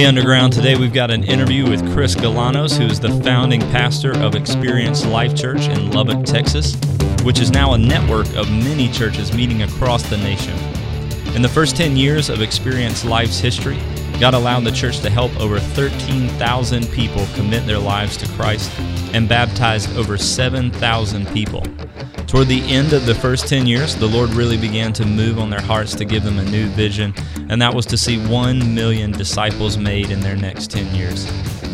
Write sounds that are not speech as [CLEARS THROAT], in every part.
Hey Underground, today we've got an interview with Chris Galanos, who is the founding pastor of Experience Life Church in Lubbock, Texas, which is now a network of many churches meeting across the nation. In the first 10 years of Experience Life's history, God allowed the church to help over 13,000 people commit their lives to Christ and baptized over 7,000 people. Toward the end of the first 10 years, the Lord really began to move on their hearts to give them a new vision, and that was to see 1 million disciples made in their next 10 years.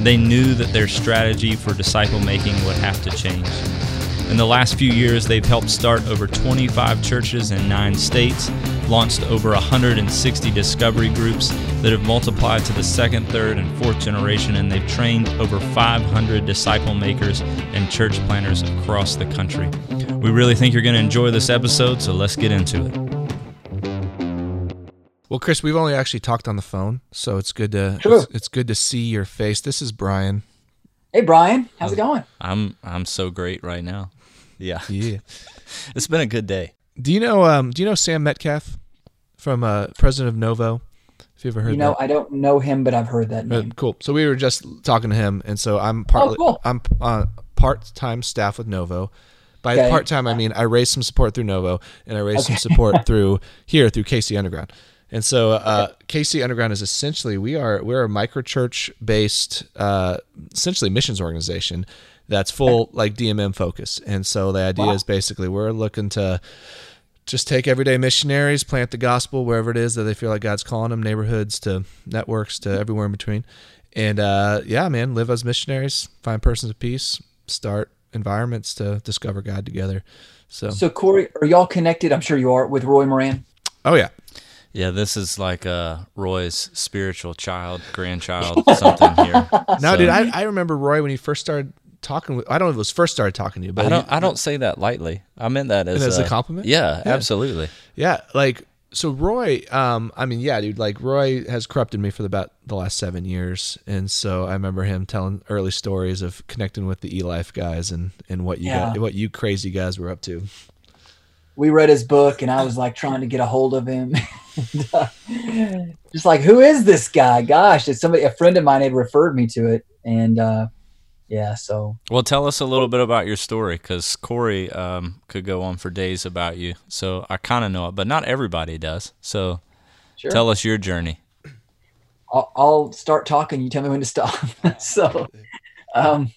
They knew that their strategy for disciple making would have to change. In the last few years, they've helped start over 25 churches in nine states, launched over 160 discovery groups that have multiplied to the second, third, and fourth generation, and they've trained over 500 disciple makers and church planters across the country. We really think you're going to enjoy this episode, so let's get into it. Well, Chris, we've only actually talked on the phone, so it's good to sure. it's, it's, good to see your face. This is Brian. Hey, Brian, how's it um, going? I'm I'm so great right now. Yeah, yeah. [LAUGHS] it's been a good day. Do you know um Do you know Sam Metcalf from uh, president of Novo? If you ever heard, you know, that? I don't know him, but I've heard that uh, name. Uh, cool. So we were just talking to him, and so I'm partly oh, cool. I'm uh, part time staff with Novo. By okay. part time, I mean I raised some support through Novo, and I raised okay. some support [LAUGHS] through here through KC Underground. And so uh, KC Underground is essentially we are we're a micro church based uh, essentially missions organization that's full like DMM focus. And so the idea wow. is basically we're looking to just take everyday missionaries, plant the gospel wherever it is that they feel like God's calling them, neighborhoods to networks to everywhere in between. And uh, yeah, man, live as missionaries, find persons of peace, start environments to discover God together. So, so Corey, are y'all connected? I'm sure you are with Roy Moran. Oh yeah, yeah. This is like uh, Roy's spiritual child, grandchild, something here. [LAUGHS] No, so. dude, I, I remember Roy when he first started talking with. I don't know if it was first started talking to you, but I don't. I don't say that lightly. I meant that as, as a, a, compliment. Yeah, yeah, absolutely. Yeah, like so Roy, um, I mean, yeah, dude, like Roy has corrupted me for the, about the last seven years, and so I remember him telling early stories of connecting with the E Life guys and and what you yeah. got, what you crazy guys were up to. We read his book, and I was like trying to get a hold of him. [LAUGHS] Just like, who is this guy? Gosh, it's somebody. A friend of mine had referred me to it, and uh, yeah, so. Well, tell us a little bit about your story because Corey um, could go on for days about you. So I kind of know it, but not everybody does. So sure. tell us your journey. I'll, I'll, start talking. You tell me when to stop. [LAUGHS] so, um,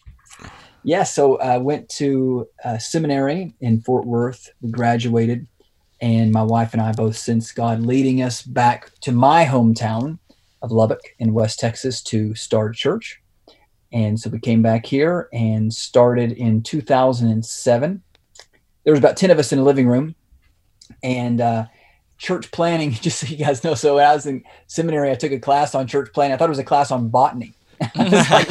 yeah, so I went to seminary in Fort Worth. We graduated, and my wife and I both since God leading us back to my hometown of Lubbock in West Texas to start a church and so we came back here and started in 2007. There was about 10 of us in a living room and uh, church planting, [LAUGHS] just so you guys know. So when I was in seminary, I took a class on church planting. I thought it was a class on botany. [LAUGHS] like,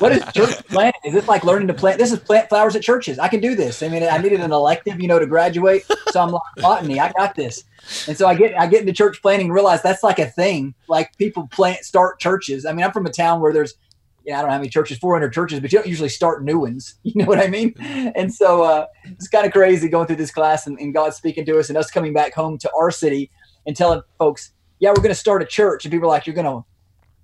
what is church planting? Is this like learning to plant? This is plant flowers at churches. I can do this. I mean, I needed an elective, you know, to graduate. So I'm like botany. I got this. And so I get I get into church planting, realize that's like a thing. Like people plant start churches. I mean, I'm from a town where there's you know, I don't know how many churches, 400 churches, but you don't usually start new ones. [LAUGHS] You know what I mean? And so uh, it's kind of crazy going through this class and, and God speaking to us and us coming back home to our city and telling folks, yeah, we're going to start a church. And people are like, you're going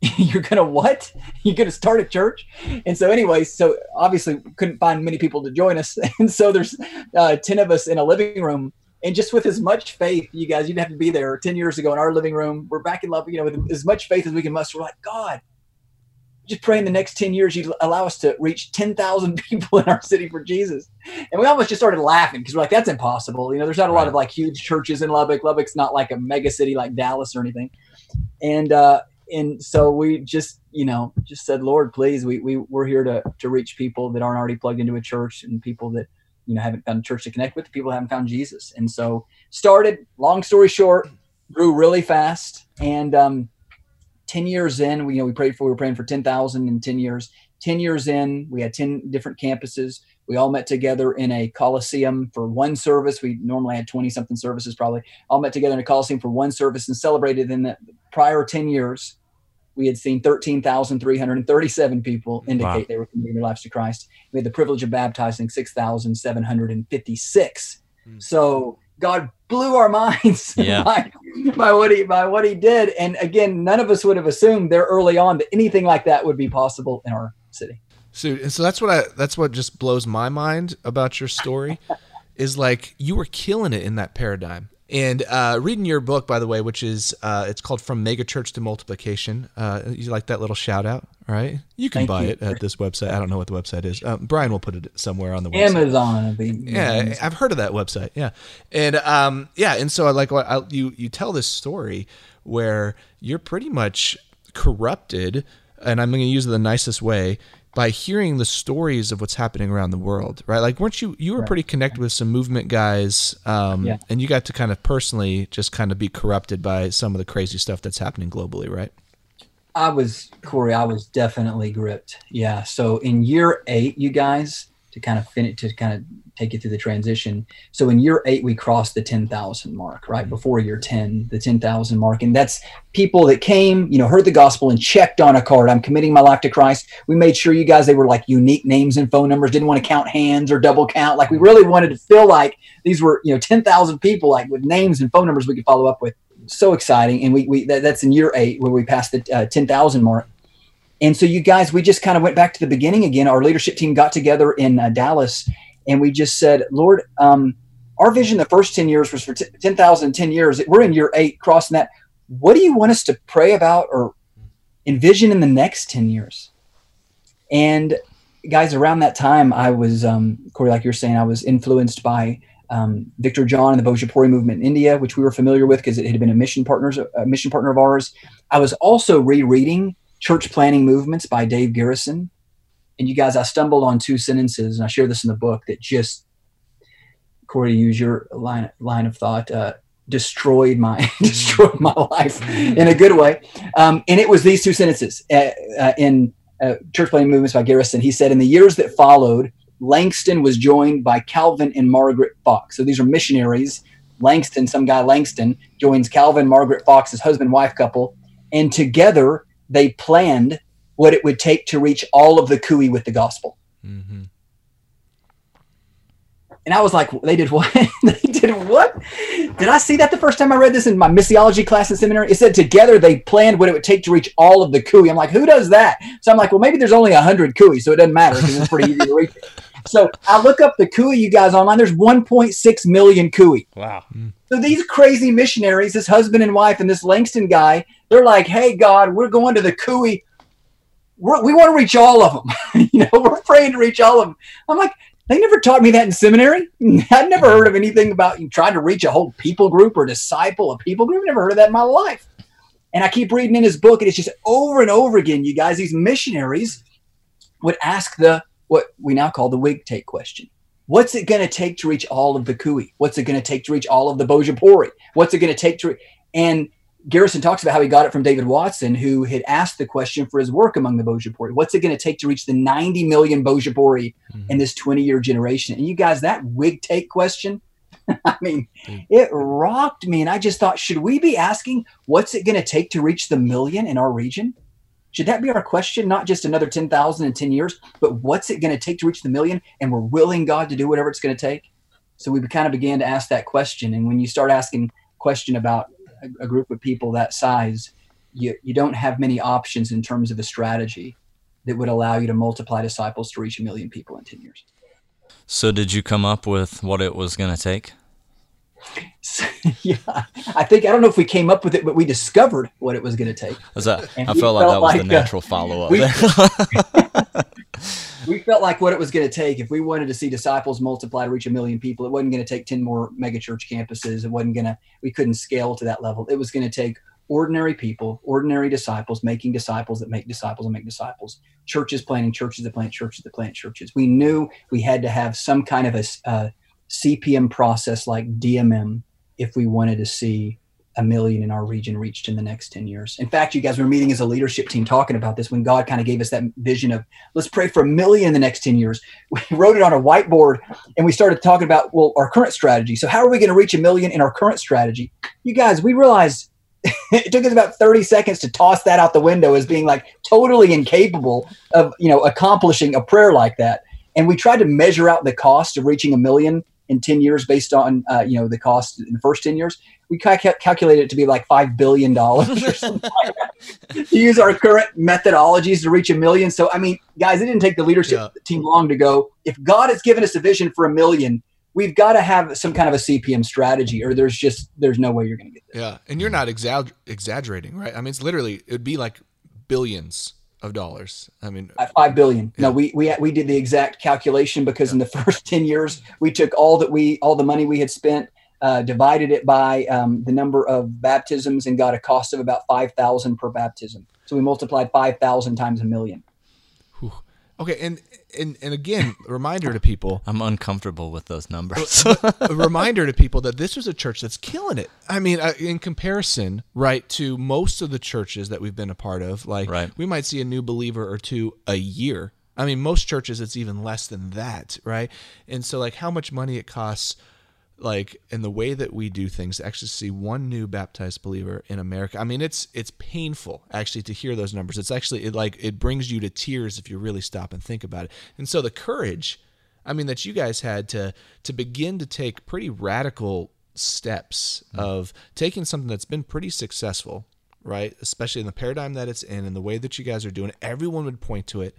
[LAUGHS] to, you're going to what? [LAUGHS] You're going to start a church? And so anyway, so obviously couldn't find many people to join us. And so there's uh, 10 of us in a living room and just with as much faith, you guys, you'd have to be there 10 years ago in our living room. We're back in love, you know, with as much faith as we can muster. We're like, God, just pray in the next 10 years you allow us to reach 10,000 [LAUGHS] people in our city for Jesus. And we almost just started laughing because we're like, that's impossible. You know, there's not a lot of like huge churches in Lubbock. Lubbock's not like a mega city like Dallas or anything. And, uh, and so we just, you know, just said, Lord, please, we, we, we're here to, to reach people that aren't already plugged into a church and people that, you know, haven't found a church to connect with, people haven't found Jesus. And so started, long story short, grew really fast. And, um, 10 years in, we, you know, we prayed for, we were praying for 10,000 in 10 years. 10 years in, we had 10 different campuses. We all met together in a Coliseum for one service. We normally had 20 something services, probably. All met together in a Coliseum for one service and celebrated in the prior 10 years. We had seen 13,337 people indicate wow. they were committing their lives to Christ. We had the privilege of baptizing 6,756. Hmm. So God blew our minds. [LAUGHS] Yeah. by, by what he by what he did. And again, none of us would have assumed there early on that anything like that would be possible in our city. So, so that's what I that's what just blows my mind about your story [LAUGHS] is like you were killing it in that paradigm. And uh, reading your book, by the way, which is uh, it's called From Megachurch to Multiplication. Uh, you like that little shout out, right? You can Thank buy you. it at this website. I don't know what the website is. Um, Brian will put it somewhere on the website. Amazon. Yeah, I've heard of that website. Yeah, and um, yeah, and so I like I, you you tell this story where you're pretty much corrupted, and I'm going to use it the nicest way by hearing the stories of what's happening around the world, right? Like, weren't you you were right. pretty connected with some movement guys, um, yeah. and you got to kind of personally just kind of be corrupted by some of the crazy stuff that's happening globally, right? I was Corey. I was definitely gripped. Yeah. So in year eight, you guys to kind of finish to kind of take you through the transition. So in year eight, we crossed the 10,000 mark, right? Mm-hmm. Before year 10, the 10,000 mark. And that's people that came, you know, heard the gospel and checked on a card. I'm committing my life to Christ. We made sure you guys, they were like unique names and phone numbers, didn't want to count hands or double count. Like we mm-hmm. really wanted to feel like these were, you know, 10,000 people, like with names and phone numbers we could follow up with. So exciting. And we, we that, that's in year eight where we passed the uh, 10,000 mark. And so you guys, we just kind of went back to the beginning again. Our leadership team got together in uh, Dallas and we just said, Lord, um, our vision the first 10 years was for t- 10,000 10 years. We're in year eight, crossing that. What do you want us to pray about or envision in the next 10 years? And guys, around that time, I was, um, Corey, like you're saying, I was influenced by um, Victor John and the Bhojpuri movement in India, which we were familiar with because it had been a mission partners, a mission partner of ours. I was also rereading Church Planting Movements by Dave Garrison and you guys, I stumbled on two sentences, and I share this in the book that just, Corey, to use your line line of thought, uh, destroyed my [LAUGHS] destroyed my life in a good way. Um, and it was these two sentences uh, uh, in uh, Church Planting Movements by Garrison. He said, "In the years that followed, Langston was joined by Calvin and Margaret Fox. So these are missionaries. Langston, some guy Langston, joins Calvin Margaret Fox's husband wife couple, and together they planned what it would take to reach all of the Kui with the gospel. Mm-hmm. And I was like, they did what? [LAUGHS] they did what? Did I see that the first time I read this in my missiology class in seminary? It said together they planned what it would take to reach all of the Kui. I'm like, who does that? So I'm like, well, maybe there's only 100 Kui, so it doesn't matter because it's pretty easy to reach. So I look up the Kui, you guys online. There's 1.6 million Kui. Wow. Hmm. So these crazy missionaries, this husband and wife, and this Langston guy, they're like, hey, God, we're going to the Kui we want to reach all of them. [LAUGHS] you know, we're praying to reach all of them. I'm like, they never taught me that in seminary. [LAUGHS] I'd never heard of anything about trying to reach a whole people group or disciple a people group. Never heard of that in my life. And I keep reading in his book, and it's just over and over again, you guys, these missionaries would ask the what we now call the WIGTake question. What's it going to take to reach all of the Kui? What's it going to take to reach all of the Bhojpuri? What's it going to take to? Re- and Garrison talks about how he got it from David Watson, who had asked the question for his work among the Bhojpuri. What's it going to take to reach the 90 million Bhojpuri mm-hmm. in this 20 year generation? And you guys, that WIGTake question, [LAUGHS] I mean, mm-hmm. it rocked me. And I just thought, should we be asking what's it going to take to reach the million in our region? Should that be our question? Not just another 10,000 in 10 years, but what's it going to take to reach the million? And we're willing God to do whatever it's going to take. So we kind of began to ask that question. And when you start asking question about a, group of people that size, you, you don't have many options in terms of a strategy that would allow you to multiply disciples to reach a million people in 10 years. So, did you come up with what it was going to take? [LAUGHS] yeah, I think I don't know if we came up with it, but we discovered what it was going to take. Was that? I felt, felt like that was like the natural follow up. We, [LAUGHS] we felt like what it was going to take if we wanted to see disciples multiply to reach a million people. It wasn't going to take ten more megachurch campuses. It wasn't going to. We couldn't scale to that level. It was going to take ordinary people, ordinary disciples, making disciples that make disciples and make disciples. Churches planting churches that plant churches that plant churches. We knew we had to have some kind of a, a CPM process like DMM if we wanted to see a million in our region reached in the next 10 years. In fact, you guys were meeting as a leadership team talking about this when God kind of gave us that vision of let's pray for a million in the next 10 years. [LAUGHS] We wrote it on a whiteboard and we started talking about, well, our current strategy. So, how are we going to reach a million in our current strategy? You guys, we realized [LAUGHS] it took us about 30 seconds to toss that out the window as being like totally incapable of, you know, accomplishing a prayer like that. And we tried to measure out the cost of reaching a million in 10 years based on uh, you know the cost in the first 10 years we cal- calculated it to be like $5 billion or [LAUGHS] something like to use our current methodologies to reach a million. So i mean guys it didn't take the leadership yeah. team long to go if god has given us a vision for a million we've got to have some kind of a cpm strategy or there's just there's no way you're going to get there. Yeah and you're not exa- exaggerating right? I mean it's literally it would be like billions of dollars. I mean, At five billion. Yeah. No, we we we did the exact calculation because yeah. in the first [LAUGHS] ten years we took all that we all the money we had spent, uh, divided it by um, the number of baptisms, and got a cost of about five thousand per baptism. So we multiplied five thousand times a million. Okay, and and and again, [LAUGHS] reminder to people. I'm uncomfortable with those numbers. [LAUGHS] [LAUGHS] a reminder to people that this was a church that's killing it. I mean, uh, in comparison, right, to most of the churches that we've been a part of, like right. we might see a new believer or two a year. I mean, most churches it's even less than that, right? And so, like, how much money it costs like in the way that we do things actually see one new baptized believer in america i mean it's it's painful actually to hear those numbers. It's actually it like it brings you to tears if you really stop and think about it. And so the courage i mean that you guys had to to begin to take pretty radical steps mm-hmm. of taking something that's been pretty successful right especially in the paradigm that it's in and the way that you guys are doing it everyone would point to it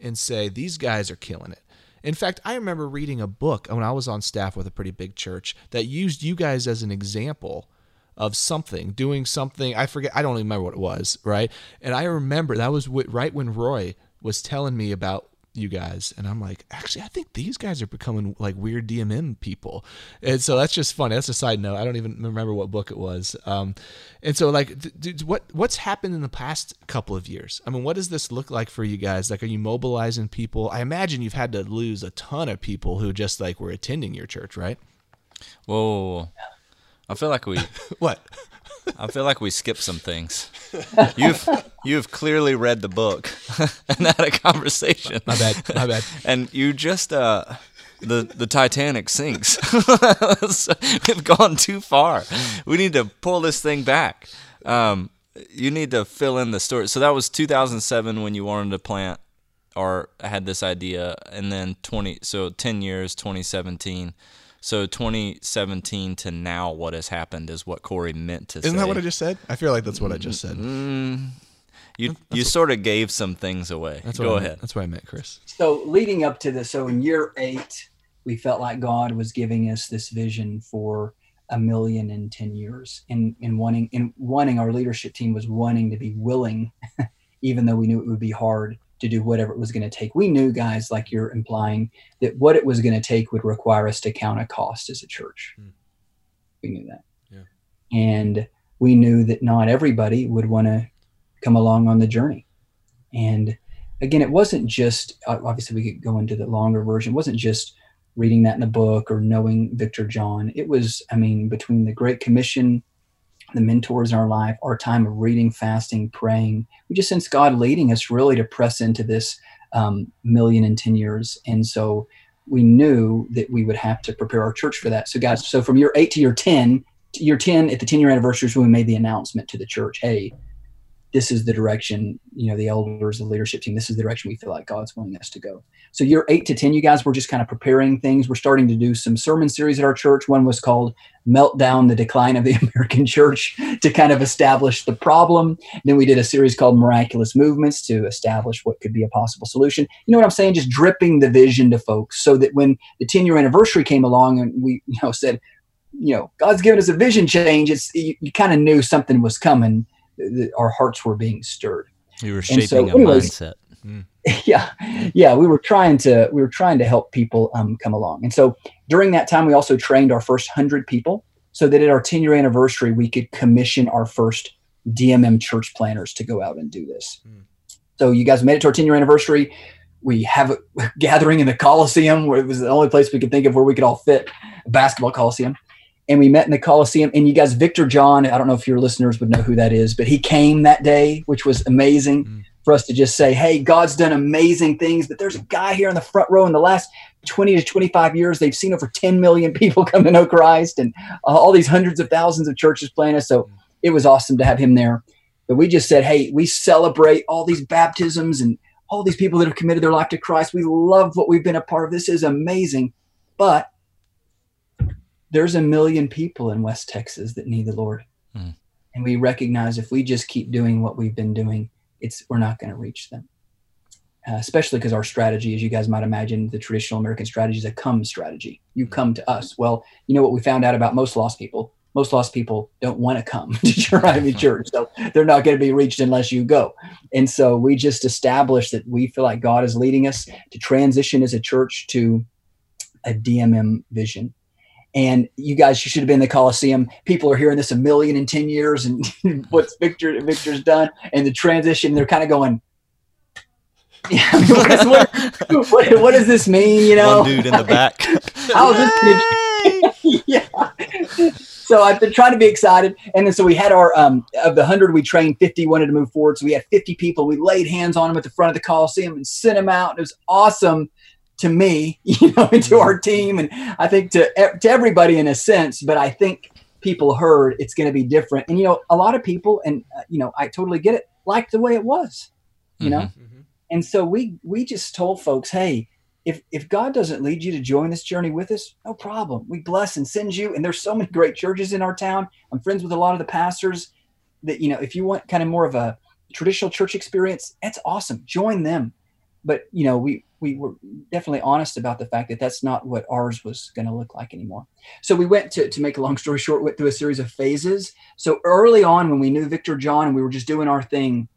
and say these guys are killing it in fact, I remember reading a book when I was on staff with a pretty big church that used you guys as an example of something, doing something. I forget, I don't even remember what it was, right? And I remember that was right when Roy was telling me about you guys and i'm like actually i think these guys are becoming like weird dmm people. And so that's just funny. That's a side note. I don't even remember what book it was. Um, and so like dude, what what's happened in the past couple of years? I mean what does this look like for you guys? Like are you mobilizing people? I imagine you've had to lose a ton of people who just like were attending your church right? Whoa i feel like we [LAUGHS] what I feel like we skipped some things. [LAUGHS] You've you've clearly read the book [LAUGHS] and had a conversation. My bad. My bad. And you just uh the the Titanic sinks. We've gone too far. We need to pull this thing back. Um, you need to fill in the story. So that was 2007 when you wanted to plant or had this idea, and then 20. So 10 years, 2017. So 2017 to now, what has happened is what Corey meant to say. Isn't that what I just said? I feel like that's what I just said. Mm, you that's you what, sort of gave some things away. That's Go ahead. That's what I meant, Chris. So leading up to this, so in year eight, we felt like God was giving us this vision for a million in 10 years and in wanting in wanting our leadership team was wanting to be willing [LAUGHS] even though we knew it would be hard to do whatever it was going to take. We knew, guys, like you're implying, that what it was going to take would require us to count a cost as a church. Mm. We knew that. Yeah. And we knew that not everybody would want to come along on the journey. And again, it wasn't just, obviously, we could go into the longer version, it wasn't just reading that in the book or knowing Victor John. It was, I mean, between the Great Commission the mentors in our life, our time of reading, fasting, praying. We just sense God leading us really to press into this um, million in 10 years. And so we knew that we would have to prepare our church for that. So, guys, so from year eight to year 10, to year 10, at the 10 year anniversary, is when we made the announcement to the church hey, this is the direction, you know, the elders, the leadership team, this is the direction we feel like God's wanting us to go. So year eight to 10, you guys, we're just kind of preparing things. We're starting to do some sermon series at our church. One was called Meltdown, the Decline of the [LAUGHS] American Church to kind of establish the problem. then we did a series called Miraculous Movements to establish what could be a possible solution. You know what I'm saying? Just dripping the vision to folks so that when the 10 year anniversary came along and we, you know, said, you know, God's given us a vision change, it's, you, you kind of knew something was coming our hearts were being stirred. You were shaping so, anyways, a mindset. Mm. [LAUGHS] Yeah, yeah, we were trying to we were trying to help people um, come along, and so during that time, we also trained our first hundred people, so that at our ten year anniversary, we could commission our first DMM church planters to go out and do this. Mm. So you guys made it to our ten year anniversary. We have a [LAUGHS] gathering in the Coliseum, where it was the only place we could think of where we could all fit, a basketball Coliseum and we met in the Coliseum. And you guys, Victor John, I don't know if your listeners would know who that is, but he came that day, which was amazing mm. for us to just say, hey, God's done amazing things, but there's a guy here in the front row in the last 20 to 25 years, they've seen over 10 million [LAUGHS] people come to know Christ and uh, all these hundreds of thousands of churches playing us. So it was awesome to have him there. But we just said, hey, we celebrate all these baptisms and all these people that have committed their life to Christ. We love what we've been a part of. This is amazing. But there's a million people in West Texas that need the Lord. Mm. And we recognize if we just keep doing what we've been doing, it's we're not going to reach them. Uh, especially because our strategy, as you guys might imagine, the traditional American strategy is a come strategy. You mm. come to us. Well, you know what we found out about most lost people? Most lost people don't want [LAUGHS] to come to Jeremy Church. So they're not going to be reached unless you go. And so we just established that we feel like God is leading us to transition as a church to a DMM vision and you guys you should have been in the Coliseum. People are hearing this a million in ten years, and [LAUGHS] what's Victor Victor's done, and the transition. They're kind of going, [LAUGHS] yeah, I [LAUGHS] mean, what, is, what, what, what, does this mean? You know, one dude in the back. How this? yeah. So I've been trying to be excited, and then so we had our um, of the hundred we trained, fifty wanted to move forward. So we had fifty people. We laid hands on them at the front of the Coliseum and sent them out. and It was awesome to me, [LAUGHS] you know, and to our mm-hmm. team, and I think to to everybody in a sense. But I think people heard it's going to be different, and you know, a lot of people, and uh, you know, I totally get it, like the way it was, you mm-hmm. know, mm-hmm. and so we we just told folks, hey. If, if God doesn't lead you to join this journey with us, no problem. We bless and send you. And there's so many great churches in our town. I'm friends with a lot of the pastors that, you know, if you want kind of more of a traditional church experience, that's awesome. Join them. But, you know, we, we were definitely honest about the fact that that's not what ours was going to look like anymore. So we went to, to make a long story short, went through a series of phases. So early on, when we knew Victor John and we were just doing our thing,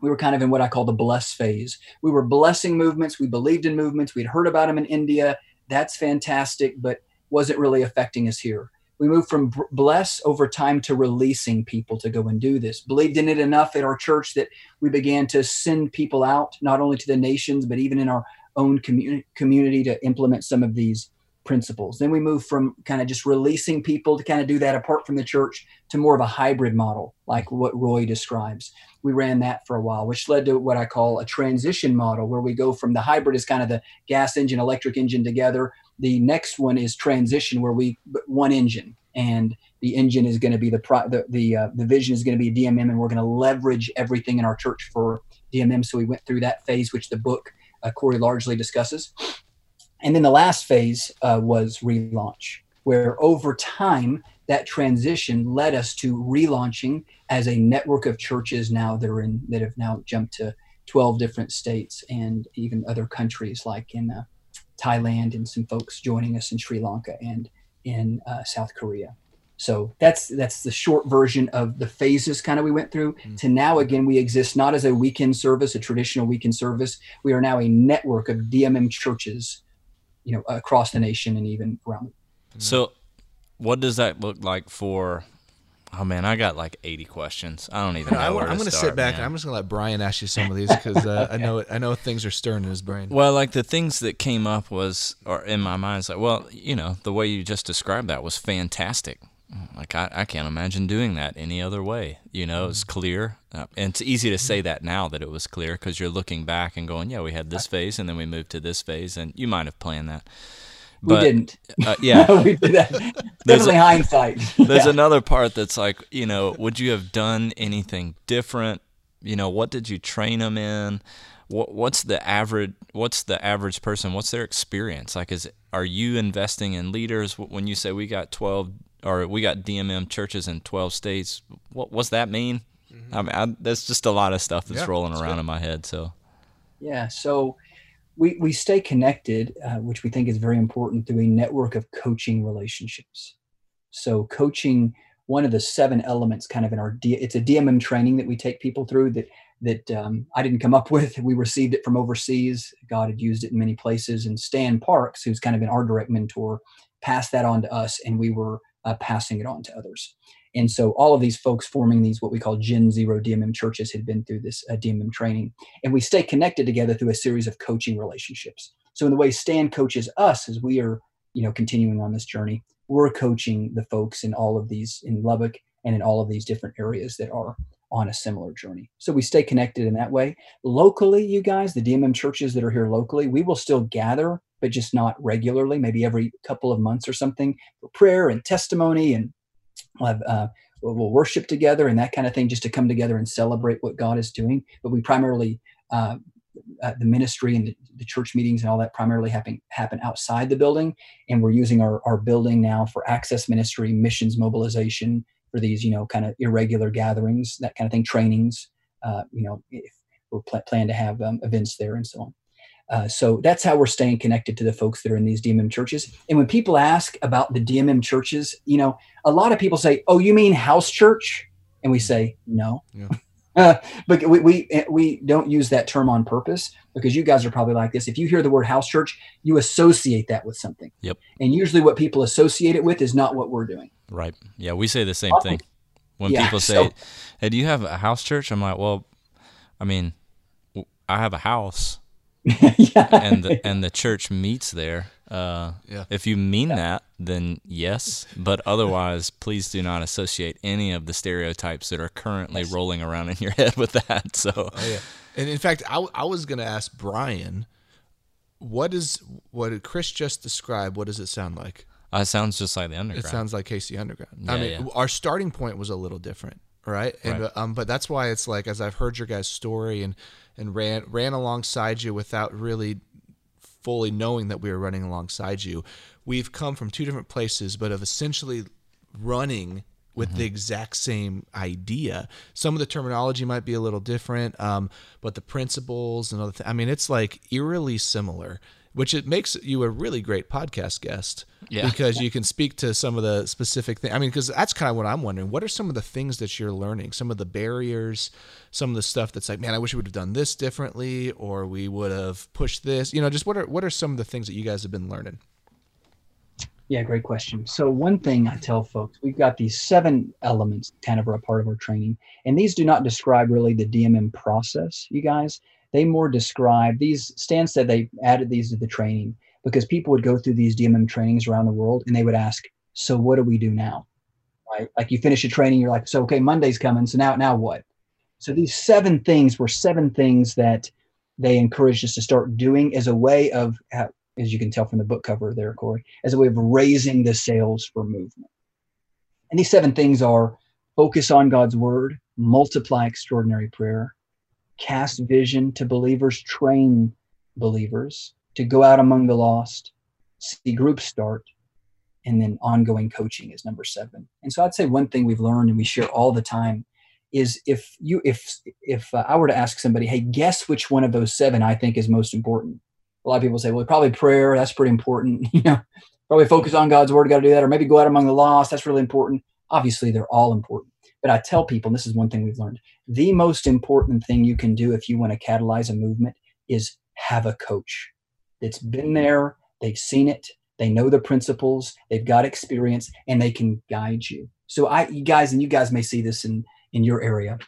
we were kind of in what I call the bless phase. We were blessing movements. We believed in movements. We'd heard about them in India. That's fantastic, but wasn't really affecting us here we moved from bless over time to releasing people to go and do this. Believed in it enough at our church that we began to send people out, not only to the nations, but even in our own community, community to implement some of these principles. Then we moved from kind of just releasing people to kind of do that apart from the church to more of a hybrid model, like what Roy describes. We ran that for a while, which led to what I call a transition model, where we go from the hybrid is kind of the gas engine, electric engine together, the next one is transition, where we one engine, and the engine is going to be the pro, the the, uh, the vision is going to be DMM, and we're going to leverage everything in our church for DMM. So we went through that phase, which the book uh, Corey largely discusses, and then the last phase uh, was relaunch, where over time that transition led us to relaunching as a network of churches now that are in that have now jumped to 12 different states and even other countries like in uh, Thailand and some folks joining us in Sri Lanka and in uh, South Korea. So that's that's the short version of the phases kind of we went through mm-hmm. to now again we exist not as a weekend service, a traditional weekend service. We are now a network of DMM churches, you know, across the nation and even around. So, what does that look like for Oh man, I got like 80 questions. I don't even know. I, where I'm going to sit back. and I'm just going to let Brian ask you some of these because uh, [LAUGHS] I know I know things are stirring in his brain. Well, like the things that came up was, or in my mind, it's like, well, you know, the way you just described that was fantastic. Like I, I can't imagine doing that any other way. You know, it's mm-hmm. clear, uh, and it's easy to say that now that it was clear because you're looking back and going, yeah, we had this phase, and then we moved to this phase, and you might have planned that. But, we didn't. Uh, yeah, [LAUGHS] we did that. Definitely a, hindsight. [LAUGHS] there's yeah. another part that's like, you know, would you have done anything different? You know, what did you train them in? What, what's the average? What's the average person? What's their experience? Like, is are you investing in leaders? When you say we got 12 or we got DMM churches in 12 states, what what's that mean? Mm-hmm. I mean, I, that's just a lot of stuff that's yeah, rolling that's around good. in my head. So, yeah. So we, we stay connected, uh, which we think is very important through a network of coaching relationships. So coaching, one of the seven elements kind of in our, D, it's a DMM training that we take people through that, that um, I didn't come up with. We received it from overseas. God had used it in many places. And Stan Parks, who's kind of been our direct mentor, passed that on to us and we were uh, passing it on to others. And so all of these folks forming these what we call Gen Zero DMM churches had been through this uh, DMM training, and we stay connected together through a series of coaching relationships. So in the way Stan coaches us as we are, you know, continuing on this journey, we're coaching the folks in all of these in Lubbock and in all of these different areas that are on a similar journey. So we stay connected in that way. Locally, you guys, the DMM churches that are here locally, we will still gather, but just not regularly, maybe every couple of months or something for prayer and testimony and We'll have uh, we'll worship together and that kind of thing, just to come together and celebrate what God is doing. But we primarily uh, uh, the ministry and the, the, church meetings and all that primarily happen happen outside the building, and we're using our our building now for access ministry, missions mobilization for these you know kind of irregular gatherings, that kind of thing, trainings. Uh, you know, if we're pl- plan to have um, events there and so on. Uh, so that's how we're staying connected to the folks that are in these DMM churches. And when people ask about the DMM churches, you know, a lot of people say, "Oh, you mean house church?" And we say, "No." Yeah. [LAUGHS] Uh, but we, we eh, we don't use that term on purpose because you guys are probably like this. If you hear the word house church, you associate that with something. Yep. And usually, what people associate it with is not what we're doing. Right. Yeah, we say the same thing. When yeah, people say, so, "Hey, do you have a house church?" I'm like, "Well, I mean, I have a house." Yeah. [LAUGHS] and the, and the church meets there. Uh, yeah. If you mean yeah. that, then yes. But otherwise, please do not associate any of the stereotypes that are currently yes. rolling around in your [LAUGHS] head with that. So, oh, yeah. And in fact, I, I was going to ask Brian, what is what did Chris just describe? What does it sound like? Uh, it sounds just like the underground. It sounds like KC Underground. Yeah, I mean, yeah. our starting point was a little different, right? And right. um, but that's why it's like as I've heard your guys' story and and ran ran alongside you without really fully knowing that we were running alongside you. We've come from two different places, but of essentially running with mm-hmm. the exact same idea. Some of the terminology might be a little different, um, but the principles and other things, I mean, it's like eerily similar which it makes you a really great podcast guest yeah. because you can speak to some of the specific things. I mean, because that's kind of what I'm wondering. What are some of the things that you're learning? Some of the barriers, some of the stuff that's like, man, I wish we would have done this differently, or we would have pushed this. You know, just what are what are some of the things that you guys have been learning? Yeah, great question. So one thing I tell folks, we've got these seven elements kind of are a part of our training, and these do not describe really the DMM process, you guys they more describe these. Stan said they added these to the training because people would go through these DMM trainings around the world and they would ask, "So what do we do now?" Right? Like you finish a training, you're like, "So okay, Monday's coming. So now, now what?" So these seven things were seven things that they encouraged us to start doing as a way of, uh, as you can tell from the book cover there, Corey, as a way of raising the sails for movement. And these seven things are focus on God's word, multiply extraordinary prayer, cast vision to believers, train believers to go out among the lost, see groups start, and then ongoing coaching is number seven. And so I'd say one thing we've learned and we share all the time is if you if if uh, I were to ask somebody, hey, guess which one of those seven I think is most important. A lot of people say, well, probably prayer. That's pretty important. [LAUGHS] you know, probably focus on God's word. Got to do that, or maybe go out among the lost. That's really important. Obviously, they're all important. But I tell people, and this is one thing we've learned the most important thing you can do if you want to catalyze a movement is have a coach that's been there, they've seen it, they know the principles, they've got experience, and they can guide you. So I, you guys, and you guys may see this in in your area.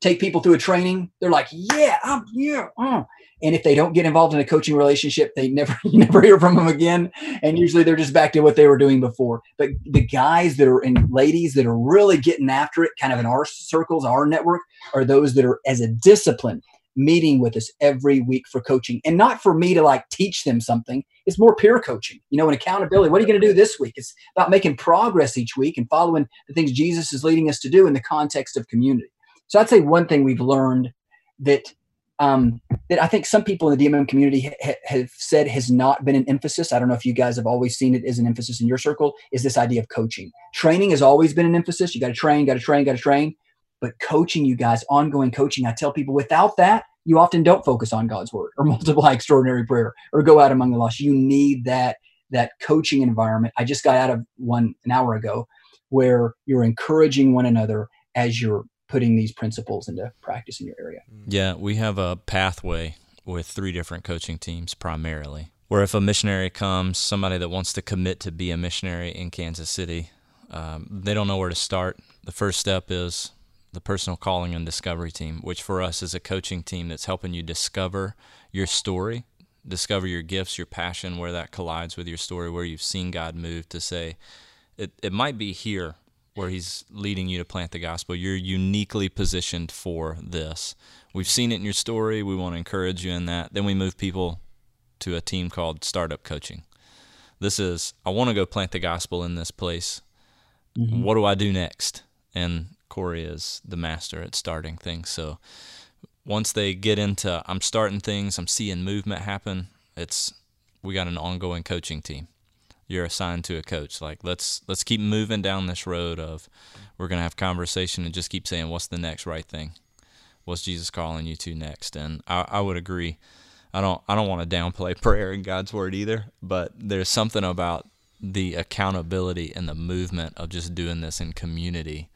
Take people through a training, they're like, yeah, I'm yeah, uh. And if they don't get involved in a coaching relationship, they never [LAUGHS] you never hear from them again. And usually they're just back to what they were doing before. But the guys that are and ladies that are really getting after it, kind of in our circles, our network, are those that are as a discipline meeting with us every week for coaching. And not for me to like teach them something. It's more peer coaching. You know and accountability. What are you going to do this week? It's about making progress each week and following the things jesus is leading us to do in the context of community. So i'd say one thing we've learned that um, that I think some people in the DMM community ha- have said has not been an emphasis. I don't know if you guys have always seen it as an emphasis in your circle. Is this idea of coaching? Training has always been an emphasis. You got to train, got to train, got to train. But coaching, you guys, ongoing coaching. I tell people without that, you often don't focus on God's word or [LAUGHS] multiply extraordinary prayer or go out among the lost. You need that that coaching environment. I just got out of one an hour ago where you're encouraging one another as you're putting these principles into practice in your area. Mm. Yeah, we have a pathway with three different coaching teams primarily. Where if a missionary comes, somebody that wants to commit to be a missionary in Kansas City, um, they don't know where to start. The first step is the personal calling and discovery team, which for us is a coaching team that's helping you discover your story, discover your gifts, your passion, where that collides with your story, where you've seen God move to say, it, it might be here where he's leading you to plant the gospel. You're uniquely positioned for this. We've seen it in your story. We want to encourage you in that. Then we move people to a team called Startup Coaching. This is, I want to go plant the gospel in this place. Mm-hmm. What do I do next? And Corey is the master at starting things. So once they get into I'm starting things, I'm seeing movement happen. It's we got an ongoing coaching team. You're assigned to a coach. Like let's let's keep moving down this road of we're gonna have conversation and just keep saying what's the next right thing. What's Jesus calling you to next? And I, I would agree. I don't I don't want to downplay [LAUGHS] prayer and God's word either, but there's something about the accountability and the movement of just doing this in community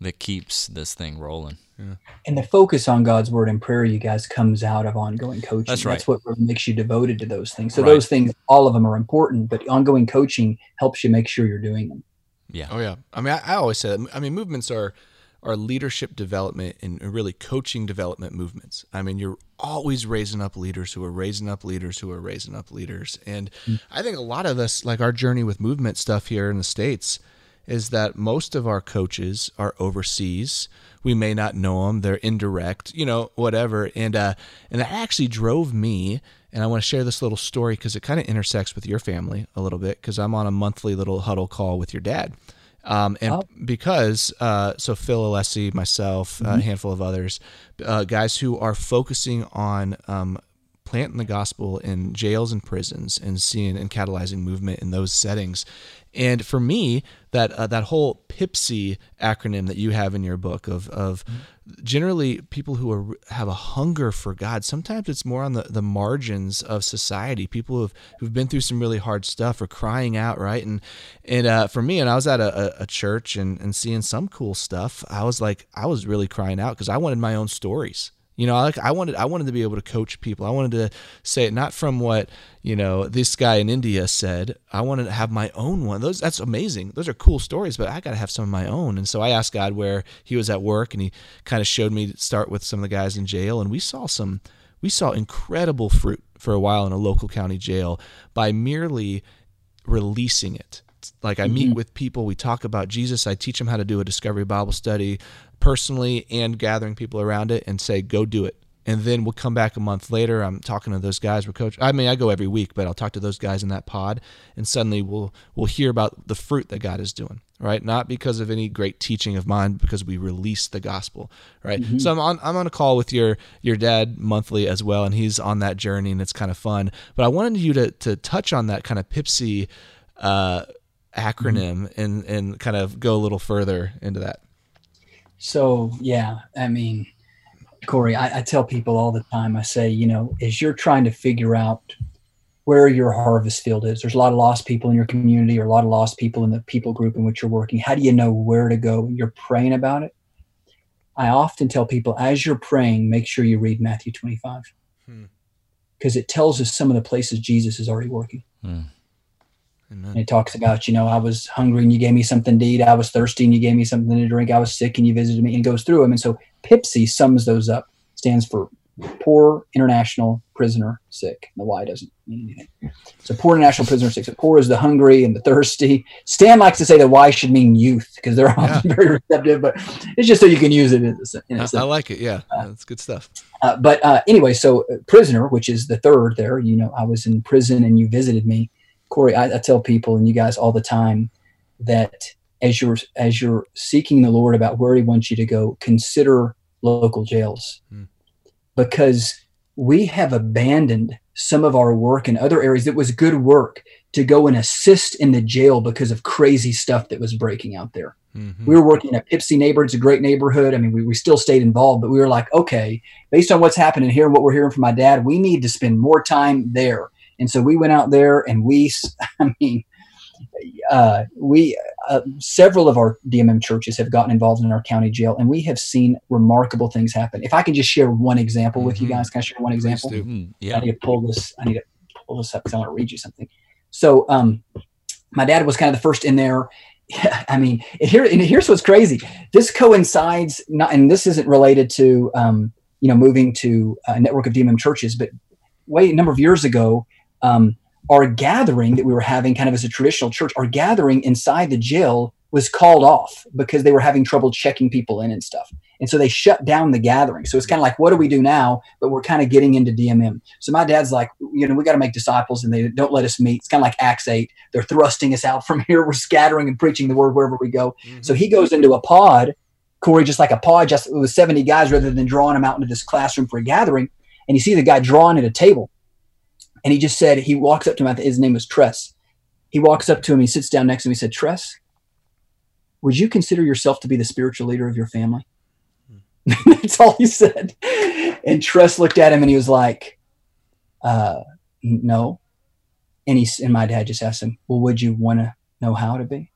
that keeps this thing rolling. Yeah. And the focus on God's word and prayer, you guys, comes out of ongoing coaching. That's right. That's what makes you devoted to those things. So right. those things, all of them are important, but ongoing coaching helps you make sure you're doing them. Yeah. Oh yeah. I mean, I, I always say that. I mean, movements are are leadership development and really coaching development movements. I mean, you're always raising up leaders who are raising up leaders who are raising up leaders. And mm. I think a lot of us, like our journey with movement stuff here in the States, is that most of our coaches are overseas. We may not know them; they're indirect, you know, whatever. And uh, and that actually drove me. And I want to share this little story because it kind of intersects with your family a little bit. Because I'm on a monthly little huddle call with your dad, um, and oh. because uh, so Phil Alessi, myself, mm-hmm. a handful of others, uh, guys who are focusing on um, planting the gospel in jails and prisons and seeing and catalyzing movement in those settings. And for me, that uh, that whole PIPSY acronym that you have in your book of of generally people who are have a hunger for God. Sometimes it's more on the, the margins of society. People who've who've been through some really hard stuff are crying out, right? And and uh, for me, and I was at a, a church and and seeing some cool stuff. I was like, I was really crying out because I wanted my own stories. You know, like I wanted, I wanted to be able to coach people. I wanted to say it not from what you know this guy in India said. I wanted to have my own one. Those that's amazing. Those are cool stories, but I got to have some of my own. And so I asked God where He was at work, and He kind of showed me to start with some of the guys in jail, and we saw some, we saw incredible fruit for a while in a local county jail by merely releasing it like I meet mm-hmm. with people, we talk about Jesus. I teach them how to do a discovery Bible study personally and gathering people around it and say, go do it. And then we'll come back a month later. I'm talking to those guys. We're coach. I mean, I go every week, but I'll talk to those guys in that pod, and suddenly we'll we'll hear about the fruit that God is doing. Right, not because of any great teaching of mine, because we release the gospel. Right. Mm-hmm. So I'm on I'm on a call with your your dad monthly as well, and he's on that journey, and it's kind of fun. But I wanted you to to touch on that kind of Pipsy. Uh, acronym mm-hmm. and and kind of go a little further into that. So yeah, I mean, Corey, I, I, tell people all the time. I say, you know, as you're trying to figure out where your harvest field is, there's a lot of lost people in your community, or a lot of lost people in the people group in which you're working. How do you know where to go? You're praying about it. I often tell people, as you're praying, make sure you read Matthew 25, because hmm. it tells us some of the places Jesus is already working. Hmm. Amen. And it talks about, you know, I was hungry and you gave me something to eat. I was thirsty and you gave me something to drink. I was sick and you visited me and goes through them. And so PIPSY sums those up, stands for Poor International Prisoner Sick. The Y doesn't mean anything. So poor international prisoner sick. So poor is the hungry and the thirsty. Stan likes to say the Y should mean youth because they're often yeah. very receptive, but it's just so you can use it. In a, in a I, I, like it. Yeah, uh, that's good stuff. Uh, but uh, anyway, so uh, prisoner, which is the third there, you know, I was in prison and you visited me. Corey, I, I tell people and you guys all the time that as you're as you're seeking the Lord about where He wants you to go, consider local jails hmm. because we have abandoned some of our work in other areas that was good work to go and assist in the jail because of crazy stuff that was breaking out there. Mm-hmm. We were working in a Pipsy neighborhood. It's a great neighborhood. I mean, we, we still stayed involved, but we were like, okay, based on what's happening here and what we're hearing from my dad, we need to spend more time there and so we went out there and we, [LAUGHS] I mean, uh, we uh, several of our DMM churches have gotten involved in our county jail, and we have seen remarkable things happen. If I can just share one example mm-hmm. with you mm-hmm. guys, can I share one example? Mm, yeah. I need to pull this. I need to pull this up because I want to read you something. So, um, my dad was kind of the first in there. Yeah, [LAUGHS] I mean, here and here's what's crazy. This coincides, not, and this isn't related to um, you know moving to a network of DMM churches, but way a number of years ago, um, our gathering that we were having kind of as a traditional church, our gathering inside the jail was called off because they were having trouble checking people in and stuff. And so they shut down the gathering. So it's kind of like, what do we do now? But we're kind of getting into DMM. So my dad's like, you know, we got to make disciples and they don't let us meet. It's kind of like Acts 8. They're thrusting us out from [LAUGHS] here. We're scattering and preaching the word wherever we go. Mm-hmm. So he goes into a pod Corey, just like a pod, just it was 70 guys rather than drawing them out into this classroom for a gathering. And you see the guy drawing at a table. And he just said, he walks up to him, his name was Tress. He walks up to him, he sits down next to him, he said, Tress, would you consider yourself to be the spiritual leader of your family? Hmm. [LAUGHS] That's all he said. And Tress looked at him and he was like, uh, no. And he and my dad just asked him, well, would you want to know how to be?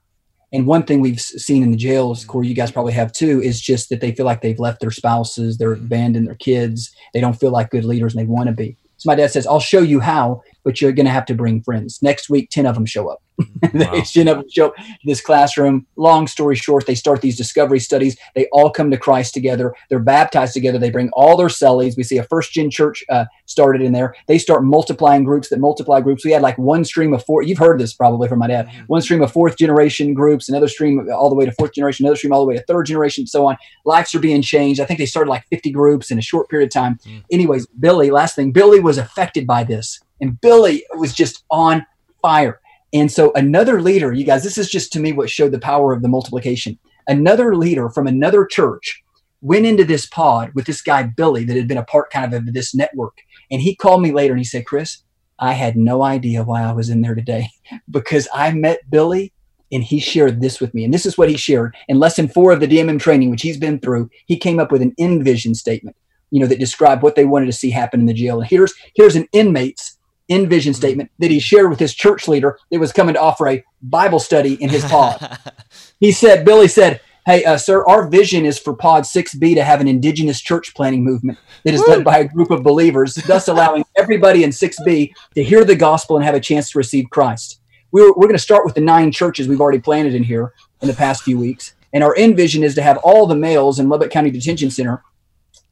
And one thing we've seen in the jails, Corey, you guys probably have too, is just that they feel like they've left their spouses, they're mm-hmm. abandoned their kids, they don't feel like good leaders and they want to be. So my dad says, I'll show you how, but you're going to have to bring friends. Next week, 10 of them show up. [LAUGHS] Wow. they show up, show up to this classroom. Long story short, they start these discovery studies. They all come to Christ together. They're baptized together. They bring all their cellies. We see a first gen church uh, started in there. They start multiplying groups that multiply groups. We had like one stream of four. You've heard this probably from my dad. Mm-hmm. One stream of fourth generation groups, another stream all the way to fourth generation, another stream all the way to third generation, so on. Lives are being changed. I think they started like 50 groups in a short period of time. Mm. Anyways, Billy, last thing, Billy was affected by this. And Billy was just on fire. And so another leader, you guys, this is just to me what showed the power of the multiplication. Another leader from another church went into this pod with this guy, Billy, that had been a part kind of of this network. And he called me later and he said, Chris, I had no idea why I was in there today [LAUGHS] because I met Billy and he shared this with me. And this is what he shared in lesson four of the DMM training, which he's been through. He came up with an envision statement, you know, that described what they wanted to see happen in the jail. And here's here's an inmate's in vision statement that he shared with his church leader that was coming to offer a Bible study in his pod. [LAUGHS] he said, Billy said, Hey, uh, sir, our vision is for Pod 6B to have an indigenous church planting movement that is led by a group of believers, thus allowing everybody in 6B to hear the gospel and have a chance to receive Christ. We're, we're going to start with the nine churches we've already planted in here in the past few weeks. And our end vision is to have all the males in Lubbock County Detention Center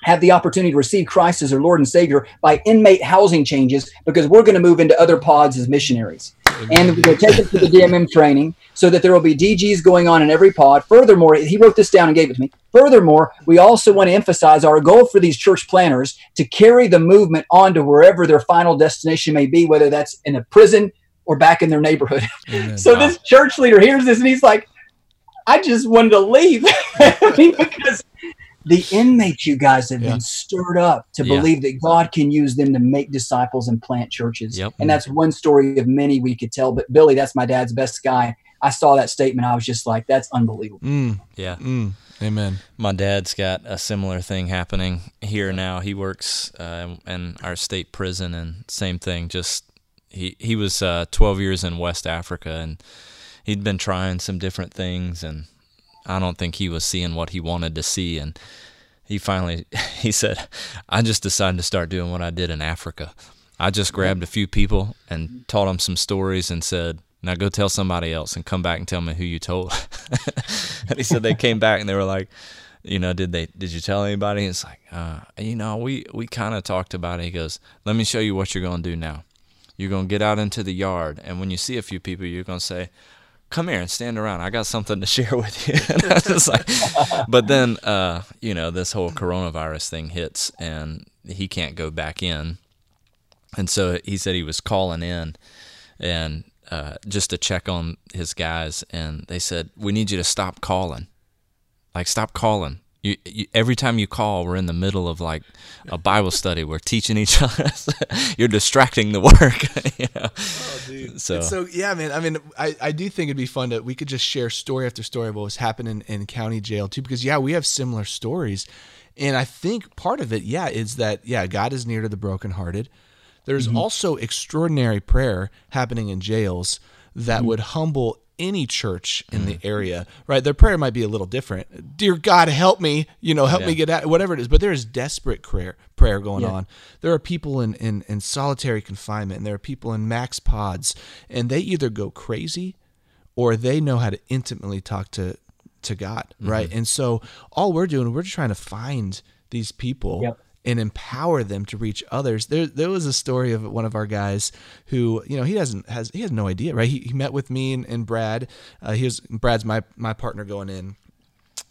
have the opportunity to receive Christ as their Lord and Savior by inmate housing changes because we're going to move into other pods as missionaries. And we're going to take them to the DMM training so that there will be DGs going on in every pod. Furthermore, he wrote this down and gave it to me. Furthermore, we also want to emphasize our goal for these church planters to carry the movement on to wherever their final destination may be, whether that's in a prison or back in their neighborhood. Amen. so this church leader hears this and he's like, I just wanted to leave [LAUGHS] because the inmates you guys have yeah. been stirred up to yeah. believe that God can use them to make disciples and plant churches. Yep. And that's one story of many we could tell. But Billy, that's my dad's best guy. I saw that statement. I was just like, that's unbelievable. Mm. Yeah. Mm. Amen. My dad's got a similar thing happening here now. He works uh, in our state prison, and same thing. Just he he was uh, 12 years in West Africa, and he'd been trying some different things, and I don't think he was seeing what he wanted to see and he finally [LAUGHS] he said, "I just decided to start doing what I did in Africa. I just grabbed a few people and taught them some stories and said, now go tell somebody else and come back and tell me who you told." [LAUGHS] and he said they came back and they were like, you know, did they did you tell anybody? It's like, uh, you know, we we kind of talked about it. He goes, "Let me show you what you're going to do now. You're going to get out into the yard and when you see a few people, you're going to say, come here and stand around. I got something to [LAUGHS] share with you. [LAUGHS] and I was like, but then, uh, you know, this whole coronavirus thing hits and he can't go back in. And so he said he was calling in and uh, just to check on his guys. And they said, we need you to stop calling. Like, stop calling. You, you, every time you call, we're in the middle of like a Bible study. We're teaching each [LAUGHS] other. You're distracting the work. [LAUGHS] you know? Oh, dude. So. so yeah, man. I mean, I, I do think it'd be fun to we could just share story after story of what was happening in county jail too, because yeah, we have similar stories, and I think part of it, yeah, is that yeah, God is near to the brokenhearted. There's mm-hmm. also extraordinary prayer happening in jails that mm-hmm. would humble any church in mm. the area, right? Their prayer might be a little different. Dear God, help me, you know, help yeah. me get out, whatever it is. But there is desperate prayer prayer going yeah. on. There are people in, in, in solitary confinement, and there are people in max pods, and they either go crazy or they know how to intimately talk to to God, mm-hmm. right? And so all we're doing, we're just trying to find these people yep and empower them to reach others. There, there was a story of one of our guys who, you know, he doesn't has he has no idea, right? He, he met with me and, and Brad. Uh, he was Brad's my my partner going in,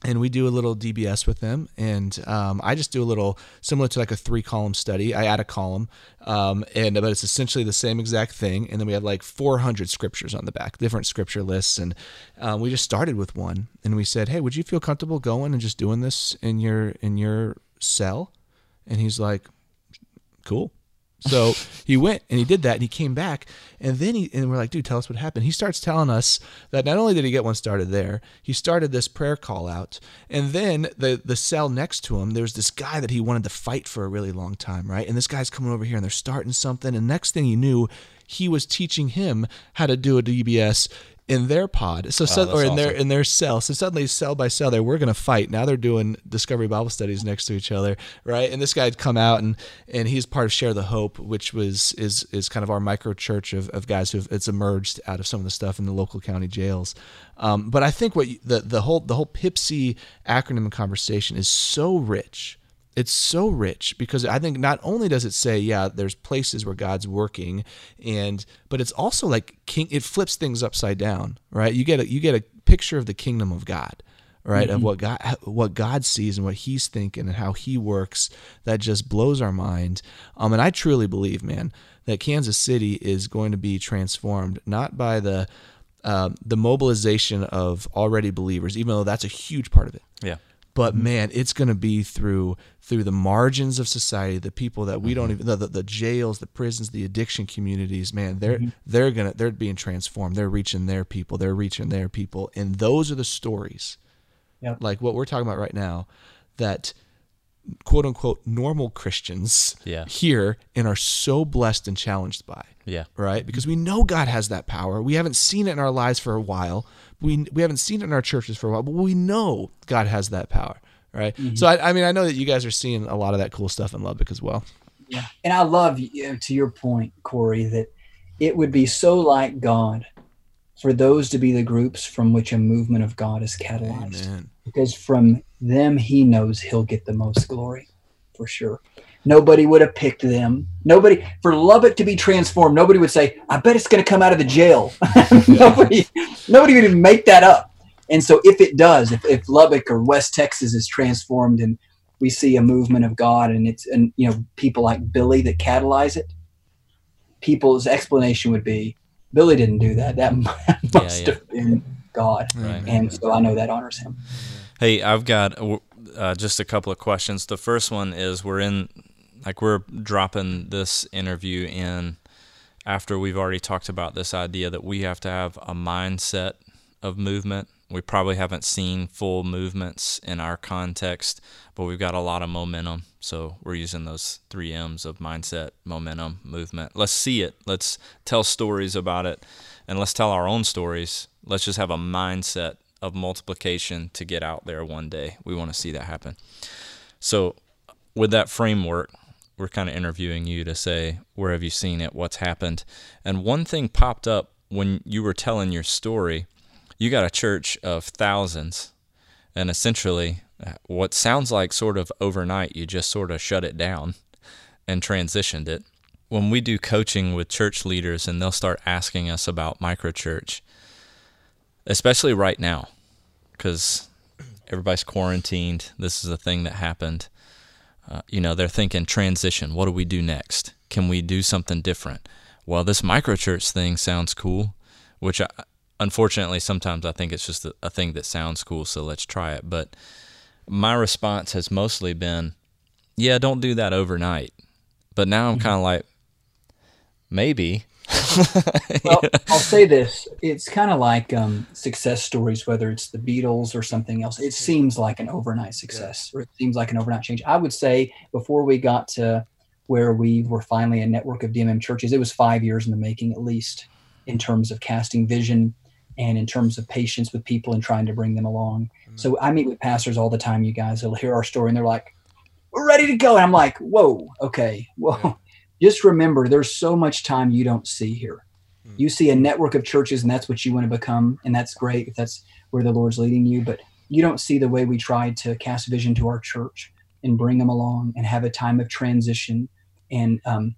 and we do a little DBS with them. And um, I just do a little similar to like a three column study. I add a column, um, and but it's essentially the same exact thing. And then we have like 400 scriptures on the back, different scripture lists. And uh, we just started with one, and we said, "Hey, would you feel comfortable going and just doing this in your in your cell?" And he's like, "Cool." So he went and he did that and he came back and then he and we're like, dude, tell us what happened. He starts telling us that not only did he get one started there, he started this prayer call out. And then the the cell next to him, there's this guy that he wanted to fight for a really long time, right? And this guy's coming over here and they're starting something. And next thing he knew, he was teaching him how to do a DBS in their pod. So, so or in awesome. their in their cell. So suddenly, cell by cell, they were going to fight. Now they're doing Discovery Bible studies next to each other, right? And this guy had come out and and he's part of Share the Hope, which was is is kind of our micro church of, of guys who it's emerged out of some of the stuff in the local county jails. Um, but I think what you, the the whole the whole PIPSY acronym conversation is so rich it's so rich because I think not only does it say, yeah, there's places where God's working, and but it's also like king. It flips things upside down, right? You get a you get a picture of the kingdom of God, right? Mm-hmm. Of what God what God sees and what He's thinking and how He works. That just blows our mind. Um, and I truly believe, man, that Kansas City is going to be transformed not by the uh, the mobilization of already believers, even though that's a huge part of it. Yeah but mm-hmm. man it's going to be through through the margins of society the people that we mm-hmm. don't even the, the, the, jails the prisons the addiction communities man they're mm-hmm. they're gonna they're being transformed they're reaching their people they're reaching their people and those are the stories yep. like what we're talking about right now that quote unquote normal Christians yeah. here and are so blessed and challenged by. Yeah. Right? Because we know God has that power. We haven't seen it in our lives for a while. We we haven't seen it in our churches for a while, but we know God has that power. Right. Mm-hmm. So I, I mean I know that you guys are seeing a lot of that cool stuff in Lubbock as well. Yeah. And I love you know, to your point, Cory, that it would be so like God for those to be the groups from which a movement of God is catalyzed. Amen. Because from them, he knows he'll get the most glory for sure. Nobody would have picked them. Nobody, for Lubbock to be transformed, nobody would say, I bet it's going to come out of the jail. [LAUGHS] nobody, nobody would even make that up. And so if it does, if, if Lubbock or West Texas is transformed and we see a movement of God and it's, and you know, people like Billy that catalyze it, people's explanation would be, Billy didn't do that. That [LAUGHS] must yeah, yeah. have been God. Right. And so I know that honors him. Hey, I've got uh, just a couple of questions. The first one is we're in, like, we're dropping this interview in after we've already talked about this idea that we have to have a mindset of movement. We probably haven't seen full movements in our context, but we've got a lot of momentum. So we're using those three M's of mindset, momentum, movement. Let's see it. Let's tell stories about it. And let's tell our own stories. Let's just have a mindset of multiplication to get out there one day. We want to see that happen. So, with that framework, we're kind of interviewing you to say, where have you seen it? What's happened? And one thing popped up when you were telling your story. You got a church of thousands, and essentially uh, what sounds like sort of overnight, you just sort of shut it down and transitioned it. When we do coaching with church leaders and they'll start asking us about microchurch, especially right now, because everybody's quarantined, this is a thing that happened. Uh, you know, they're thinking transition. What do we do next? Can we do something different? Well, this microchurch thing sounds cool, which I, unfortunately sometimes I think it's just a, a thing that sounds cool, so let's try it. But my response has mostly been, yeah, don't do that overnight. But now I'm mm-hmm. kind of like, maybe. [LAUGHS] well, I'll say this: it's kind of like um, success stories, whether it's the Beatles or something else. It seems like an overnight success, yeah. or it seems like an overnight change. I would say before we got to where we were finally a network of DMM churches, it was five years in the making, at least, in terms of casting vision and in terms of patience with people and trying to bring them along. Mm-hmm. So I meet with pastors all the time. You guys will hear our story and they're like, "We're ready to go," and I'm like, "Whoa, okay, whoa." Yeah. Just remember, there's so much time you don't see here. Mm-hmm. You see a network of churches, and that's what you want to become, and that's great if that's where the Lord's leading you. But you don't see the way we tried to cast vision to our church and bring them along and have a time of transition and um,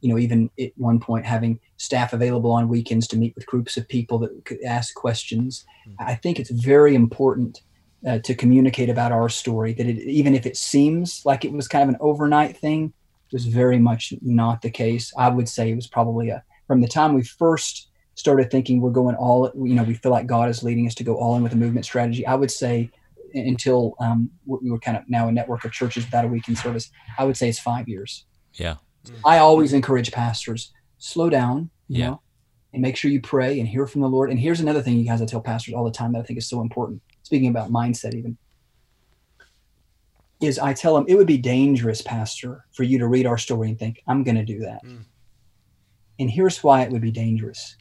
you know, even at one point having staff available on weekends to meet with groups of people that could ask questions. Mm-hmm. I think it's very important uh, to communicate about our story. That it, even if it seems like it was kind of an overnight thing, was very much not the case. I would say it was probably a from the time we first started thinking we're going all, you know, we feel like God is leading us to go all in with a movement strategy. I would say until um, we were kind of now a network of churches without a weekend service, I would say it's five years. Yeah. I always encourage pastors slow down, you yeah. know, and make sure you pray and hear from the Lord. And here's another thing, you guys, I tell pastors all the time that I think is so important. Speaking about mindset, even is I tell them it would be dangerous, Pastor, for you to read our story and think, I'm going to do that. Mm. And here's why it would be dangerous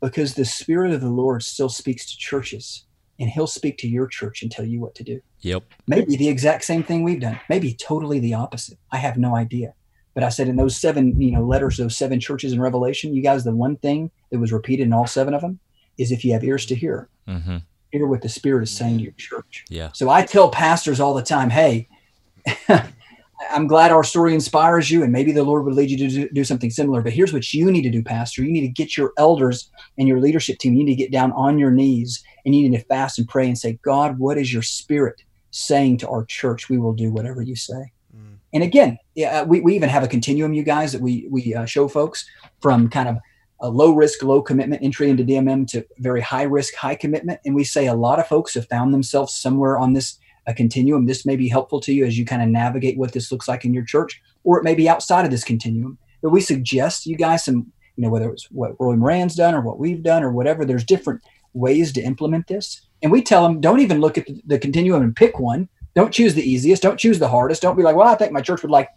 because the Spirit of the Lord still speaks to churches and He'll speak to your church and tell you what to do. Yep. Maybe the exact same thing we've done, maybe totally the opposite. I have no idea. But I said in those seven, you know, letters, those seven churches in Revelation, you guys, the one thing that was repeated in all seven of them is if you have ears to hear, mm-hmm. hear what the Spirit is saying to your church. Yeah. So I tell pastors all the time, hey, [LAUGHS] I'm glad our story inspires you, and maybe the Lord would lead you to do, do, something similar. But here's what you need to do, Pastor. You need to get your elders and your leadership team, you need to get down on your knees and you need to fast and pray and say, God, what is your spirit saying to our church? We will do whatever you say. Mm. And again, yeah, we, we even have a continuum, you guys, that we, we uh, show folks from kind of a low risk, low commitment entry into DMM to very high risk, high commitment. And we say a lot of folks have found themselves somewhere on this a continuum. This may be helpful to you as you kind of navigate what this looks like in your church, or it may be outside of this continuum. But we suggest you guys some, you know, whether it's what Roy Moran's done or what we've done or whatever, there's different ways to implement this. And we tell them, don't even look at the continuum and pick one. Don't choose the easiest. Don't choose the hardest. Don't be like, well, I think my church would like.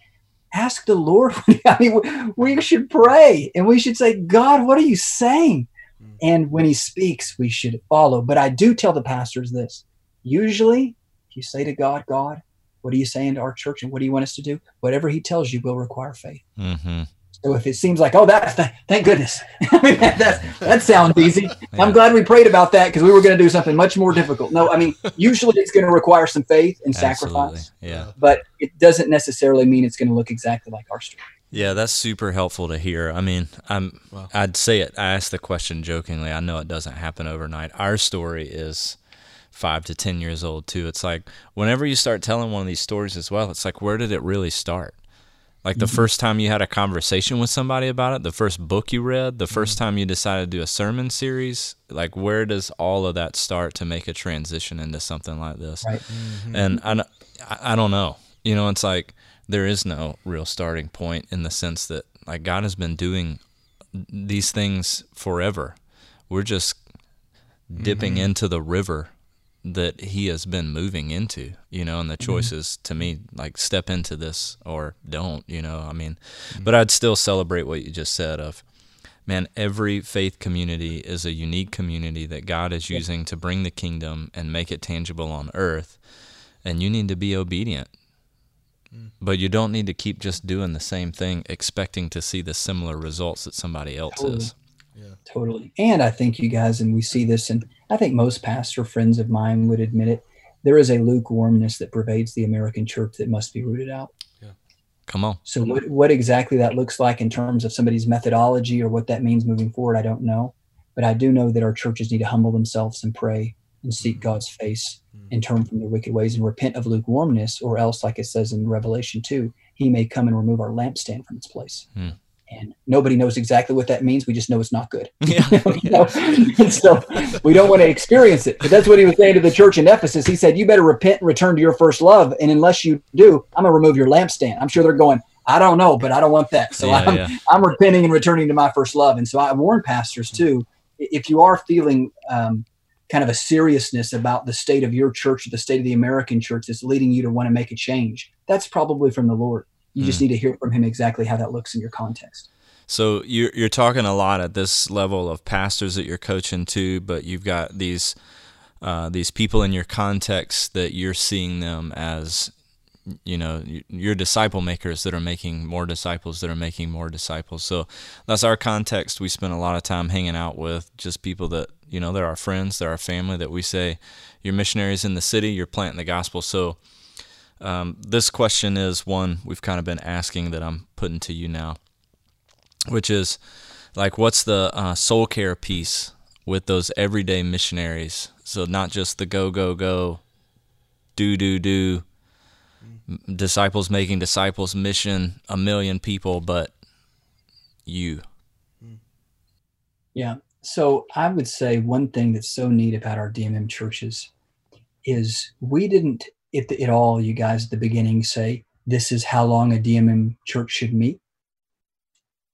Ask the Lord. [LAUGHS] I mean, we should pray and we should say, God, what are you saying? Hmm. And when he speaks, we should follow. But I do tell the pastors this usually you say to God, God, what are you saying to our church and what do you want us to do? Whatever He tells you will require faith. Mm-hmm. So if it seems like, oh, that, th- thank goodness, [LAUGHS] I mean, that, that sounds easy. [LAUGHS] I'm glad we prayed about that because we were going to do something much more difficult. No, I mean, usually it's going to require some faith and sacrifice. Yeah. But it doesn't necessarily mean it's going to look exactly like our story. Yeah, that's super helpful to hear. I mean, I'm wow. I'd say it. I asked the question jokingly. I know it doesn't happen overnight. Our story is five to 10 years old, too. It's like whenever you start telling one of these stories as well, it's like, where did it really start? Like the mm-hmm. first time you had a conversation with somebody about it, the first book you read, the 1st mm-hmm. time you decided to do a sermon series, like where does all of that start to make a transition into something like this? Right. Mm-hmm. And I, I don't know. You know, it's like there is no real starting point in the sense that like God has been doing these things forever. We're just dipping mm-hmm. into the river that he has been moving into, you know, and the choices mm-hmm. to me like step into this or don't, you know. I mean, mm-hmm. but I'd still celebrate what you just said of man, every faith community is a unique community that God is using to bring the kingdom and make it tangible on earth. And you need to be obedient. Mm. But you don't need to keep just doing the same thing expecting to see the similar results that somebody else totally. is. Yeah. Totally. And I think you guys, and we see this, and I think most pastor friends of mine would admit it, there is a lukewarmness that pervades the American church that must be rooted out. Yeah. Come on. So, what, what exactly that looks like in terms of somebody's methodology or what that means moving forward, I don't know. But I do know that our churches need to humble themselves and pray and seek mm-hmm. God's face mm-hmm. and turn from their wicked ways and repent of lukewarmness, or else, like it says in Revelation 2, he may come and remove our lampstand from its place. Mm and nobody knows exactly what that means. We just know it's not good. [LAUGHS] Yeah. [LAUGHS] so we don't want to experience it. But that's what he was saying to the church in Ephesus. He said, "You better repent and return to your first love, and unless you do, I'm gonna remove your lampstand." I'm sure they're going. I don't know, but I don't want that. So yeah, I'm, yeah. I'm repenting and returning to my first love. And so I warn pastors too, if you are feeling um, kind of a seriousness about the state of your church, or the state of the American church that's leading you to want to make a change, that's probably from the Lord. You mm. just hmm. need to hear from him exactly how that looks in your context. So you're you're talking a lot at this level of pastors that you're coaching to, but you've got these uh, these people in your context that you're seeing them as you know your disciple makers that are making more disciples that are making more disciples so that's our context we spend a lot of time hanging out with just people that you know they're our friends they're our family that we say you're missionaries in the city you're planting the gospel so um, this question is one we've kind of been asking that I'm putting to you now, which is like, what's the uh, soul care piece with those everyday missionaries? So not just the go go go do do do disciples making disciples mission a million people but you yeah so i would say one thing that's so neat about our dmm churches is we didn't the, at all you guys at the beginning say this is how long a dmm church should meet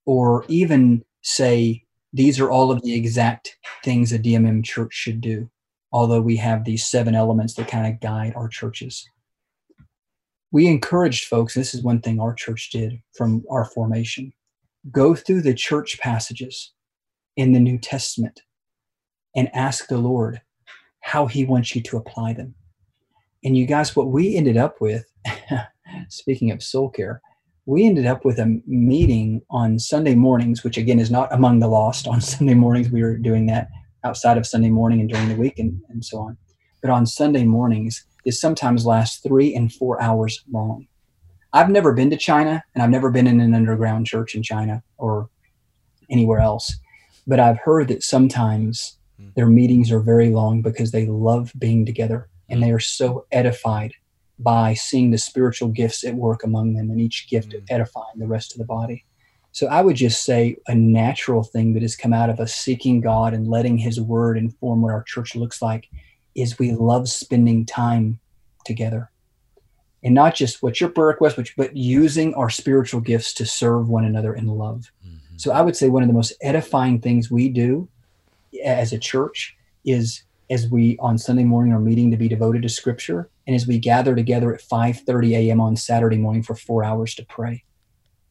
or even say these are all of the exact things a dmm church should do although we have these seven elements that kind of guide our churches we encouraged folks, this is one thing our church did from our formation go through the church passages in the New Testament and ask the Lord how He wants you to apply them. And you guys, what we ended up with, [LAUGHS] speaking of soul care, we ended up with a meeting on Sunday mornings, which again is not among the lost. On [LAUGHS] Sunday mornings, we were doing that outside of Sunday morning and during the week and, and so on. But on Sunday mornings, is sometimes lasts three and four hours long. I've never been to China and I've never been in an underground church in China or anywhere else, but I've heard that sometimes hmm. their meetings are very long because they love being together and they are so edified by seeing the spiritual gifts at work among them and each gift mm. edifying the rest of the body. So I would just say a natural thing that has come out of us seeking God and letting His Word inform what our church looks like is we love spending time together and not just what your prayer request, but, but using our spiritual gifts to serve one another in love. Mm-hmm. So I would say one of the most edifying things we do as a church is as we on Sunday morning are meeting to be devoted to scripture and as we gather together at 5:30 a.m. on Saturday morning for 4 hours to pray.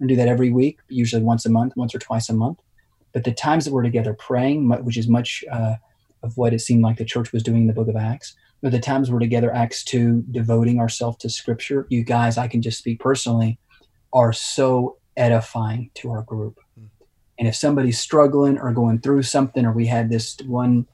And do that every week, usually once a month, once or twice a month. But the times that we're together praying, which is much uh, of what it seemed like the church was doing in the book of Acts. But the times we're together, Acts 2, devoting ourselves to scripture, you guys, I can just speak personally, are so edifying to our group. And if somebody's struggling or going through something, or we had this one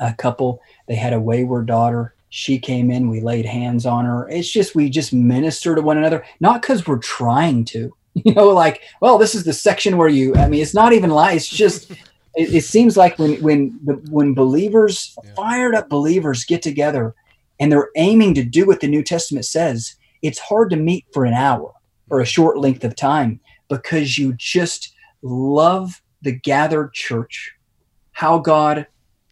uh, couple, they had a wayward daughter. She came in, we laid hands on her. It's just, we just minister to one another, not because we're trying to, [LAUGHS] you know, like, well, this is the section where you, I mean, it's not even like, it's just, [LAUGHS] it, it seems like when when the, when believers, yeah. fired up believers, get together and they're aiming to do what the New Testament says, it's hard to meet for an hour or a short length of time because you just love the gathered church, how God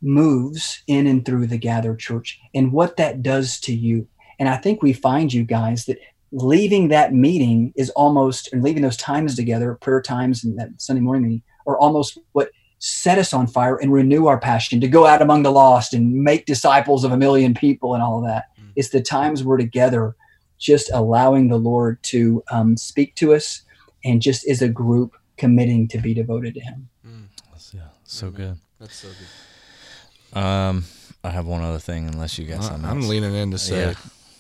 moves in and through the gathered church, and what that does to you. And I think we find you guys that leaving that meeting is almost, and leaving those times together, prayer times and that Sunday morning meeting, are almost what set us on fire and renew our passion to go out among the lost and make disciples of a million people and all of that. Mm. It's the times we're together, just allowing the Lord to um, speak to us and just as a group committing to be devoted to Him. Mm. Yeah, so mm-hmm. good. That's so good. Um, I have one other thing, unless you got something. I'm leaning in to say yeah.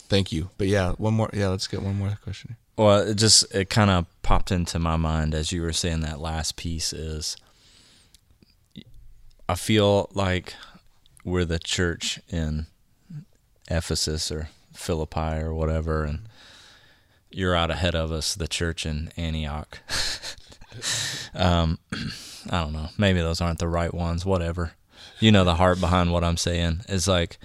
thank you, but yeah, one more. Yeah, let's get one more question. Well, it just it kind of popped into my mind as you were saying that last piece is I feel like we're the church in Ephesus or Philippi or whatever, and you're out ahead of us, the church in Antioch. [LAUGHS] um, [CLEARS THROAT] I don't know. Maybe those aren't the right ones. Whatever. You know the heart behind what I'm saying is like,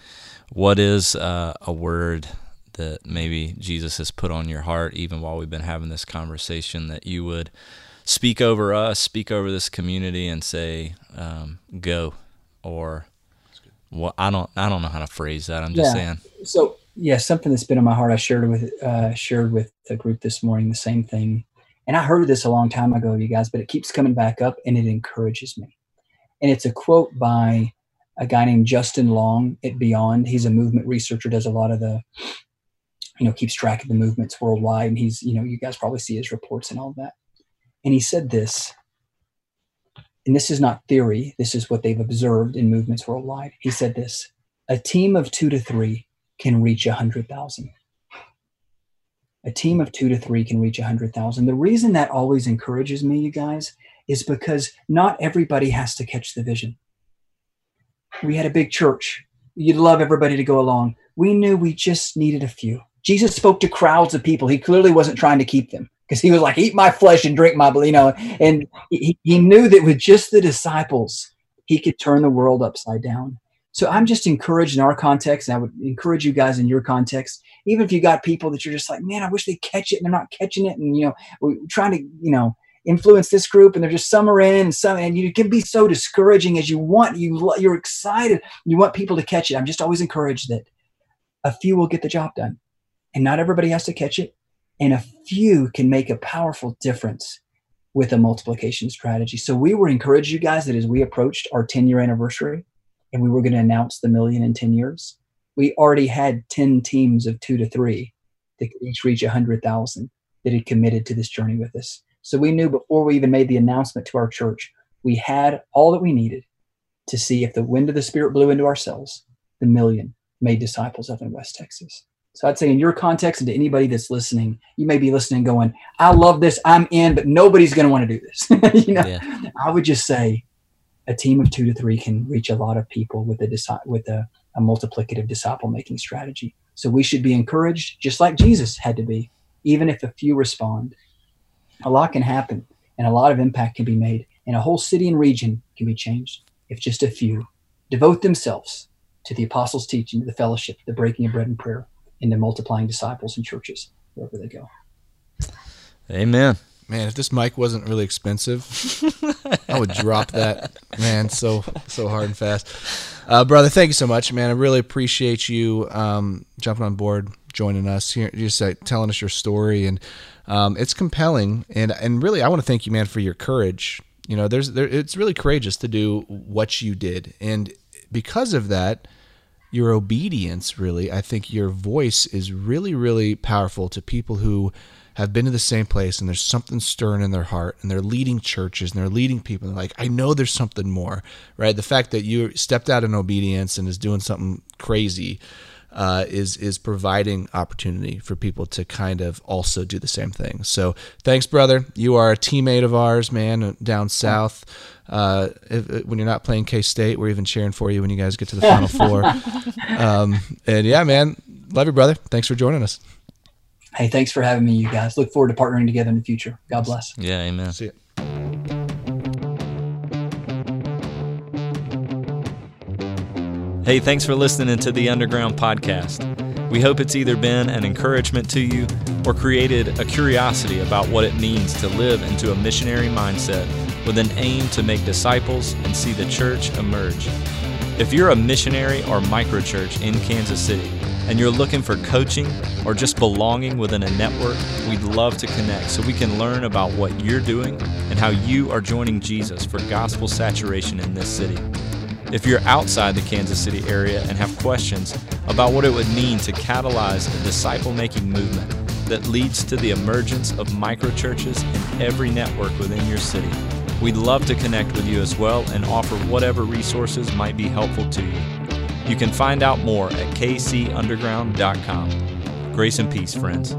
what is uh, a word that maybe Jesus has put on your heart, even while we've been having this conversation, that you would speak over us, speak over this community, and say, um, "Go," or well, I don't, I don't know how to phrase that. I'm just yeah. saying. So yeah, something that's been on my heart. I shared with uh, shared with the group this morning. The same thing, and I heard this a long time ago, you guys, but it keeps coming back up, and it encourages me. And it's a quote by a guy named Justin Long at Beyond. He's a movement researcher, does a lot of the, you know, keeps track of the movements worldwide, and he's, you know, you guys probably see his reports and all that. And he said this, and this is not theory, this is what they've observed in movements worldwide. He said this a team of two to three can reach 100,000. A team of two to three can reach 100,000. The reason that always encourages me, you guys, is because not everybody has to catch the vision. We had a big church. You'd love everybody to go along. We knew we just needed a few. Jesus spoke to crowds of people. He clearly wasn't trying to keep them because he was like, eat my flesh and drink my blood, you know. And he, he knew that with just the disciples, he could turn the world upside down. So I'm just encouraged in our context, and I would encourage you guys in your context, even if you got people that you're just like, man, I wish they catch it and they're not catching it. And, you know, we're trying to, you know, influence this group and they're just some are in and some, and you can be so discouraging as you want, you, you're excited. You want people to catch it. I'm just always encouraged that a few will get the job done and not everybody has to catch it. And a few can make a powerful difference with a multiplication strategy. So we were encouraged you guys that as we approached our 10 year anniversary and we were going to announce the million in 10 years, we already had 10 teams of two to three that could each reach 100,000 that had committed to this journey with us. So we knew before we even made the announcement to our church, we had all that we needed to see if the wind of the Spirit blew into ourselves, the million made disciples of in West Texas. So I'd say in your context and to anybody that's listening, you may be listening going, I love this, I'm in, but nobody's going to want to do this. [LAUGHS] you know, yeah. I would just say a team of two to three can reach a lot of people with a with a, a multiplicative disciple making strategy. So we should be encouraged, just like Jesus had to be, even if a few respond. A lot can happen, and a lot of impact can be made, and a whole city and region can be changed if just a few devote themselves to the apostles' teaching, to the fellowship, the breaking of bread and prayer, into multiplying disciples and churches wherever they go. Amen. Man, if this mic wasn't really expensive, I would drop that, man, so so hard and fast. Uh, brother, thank you so much, man. I really appreciate you um, jumping on board, joining us here, just uh, telling us your story, and um, it's compelling. And and really, I want to thank you, man, for your courage. You know, there's there, it's really courageous to do what you did, and because of that, your obedience really i think your voice is really really powerful to people who have been to the same place and there's something stirring in their heart and they're leading churches and they're leading people and they're like i know there's something more right the fact that you stepped out in obedience and is doing something crazy uh, is is providing opportunity for people to kind of also do the same thing. So thanks, brother. You are a teammate of ours, man, down south. Uh, if, when you're not playing K State, we're even cheering for you when you guys get to the Final Four. [LAUGHS] Um, and yeah, man, love you, brother. Thanks for joining us. Hey, thanks for having me, you guys. Look forward to partnering together in the future. God bless. Yeah, amen. See you. Hey, thanks for listening to the Underground Podcast. We hope it's either been an encouragement to you or created a curiosity about what it means to live into a missionary mindset with an aim to make disciples and see the church emerge. If you're a missionary or microchurch in Kansas City and you're looking for coaching or just belonging within a network, we'd love to connect so we can learn about what you're doing and how you are joining Jesus for gospel saturation in this city. If you're outside the Kansas City area and have questions about what it would mean to catalyze a disciple making movement that leads to the emergence of microchurches in every network within your city, We'd love to connect with you as well and offer whatever resources might be helpful to you. You can find out more at kcunderground.com. Grace and peace, friends.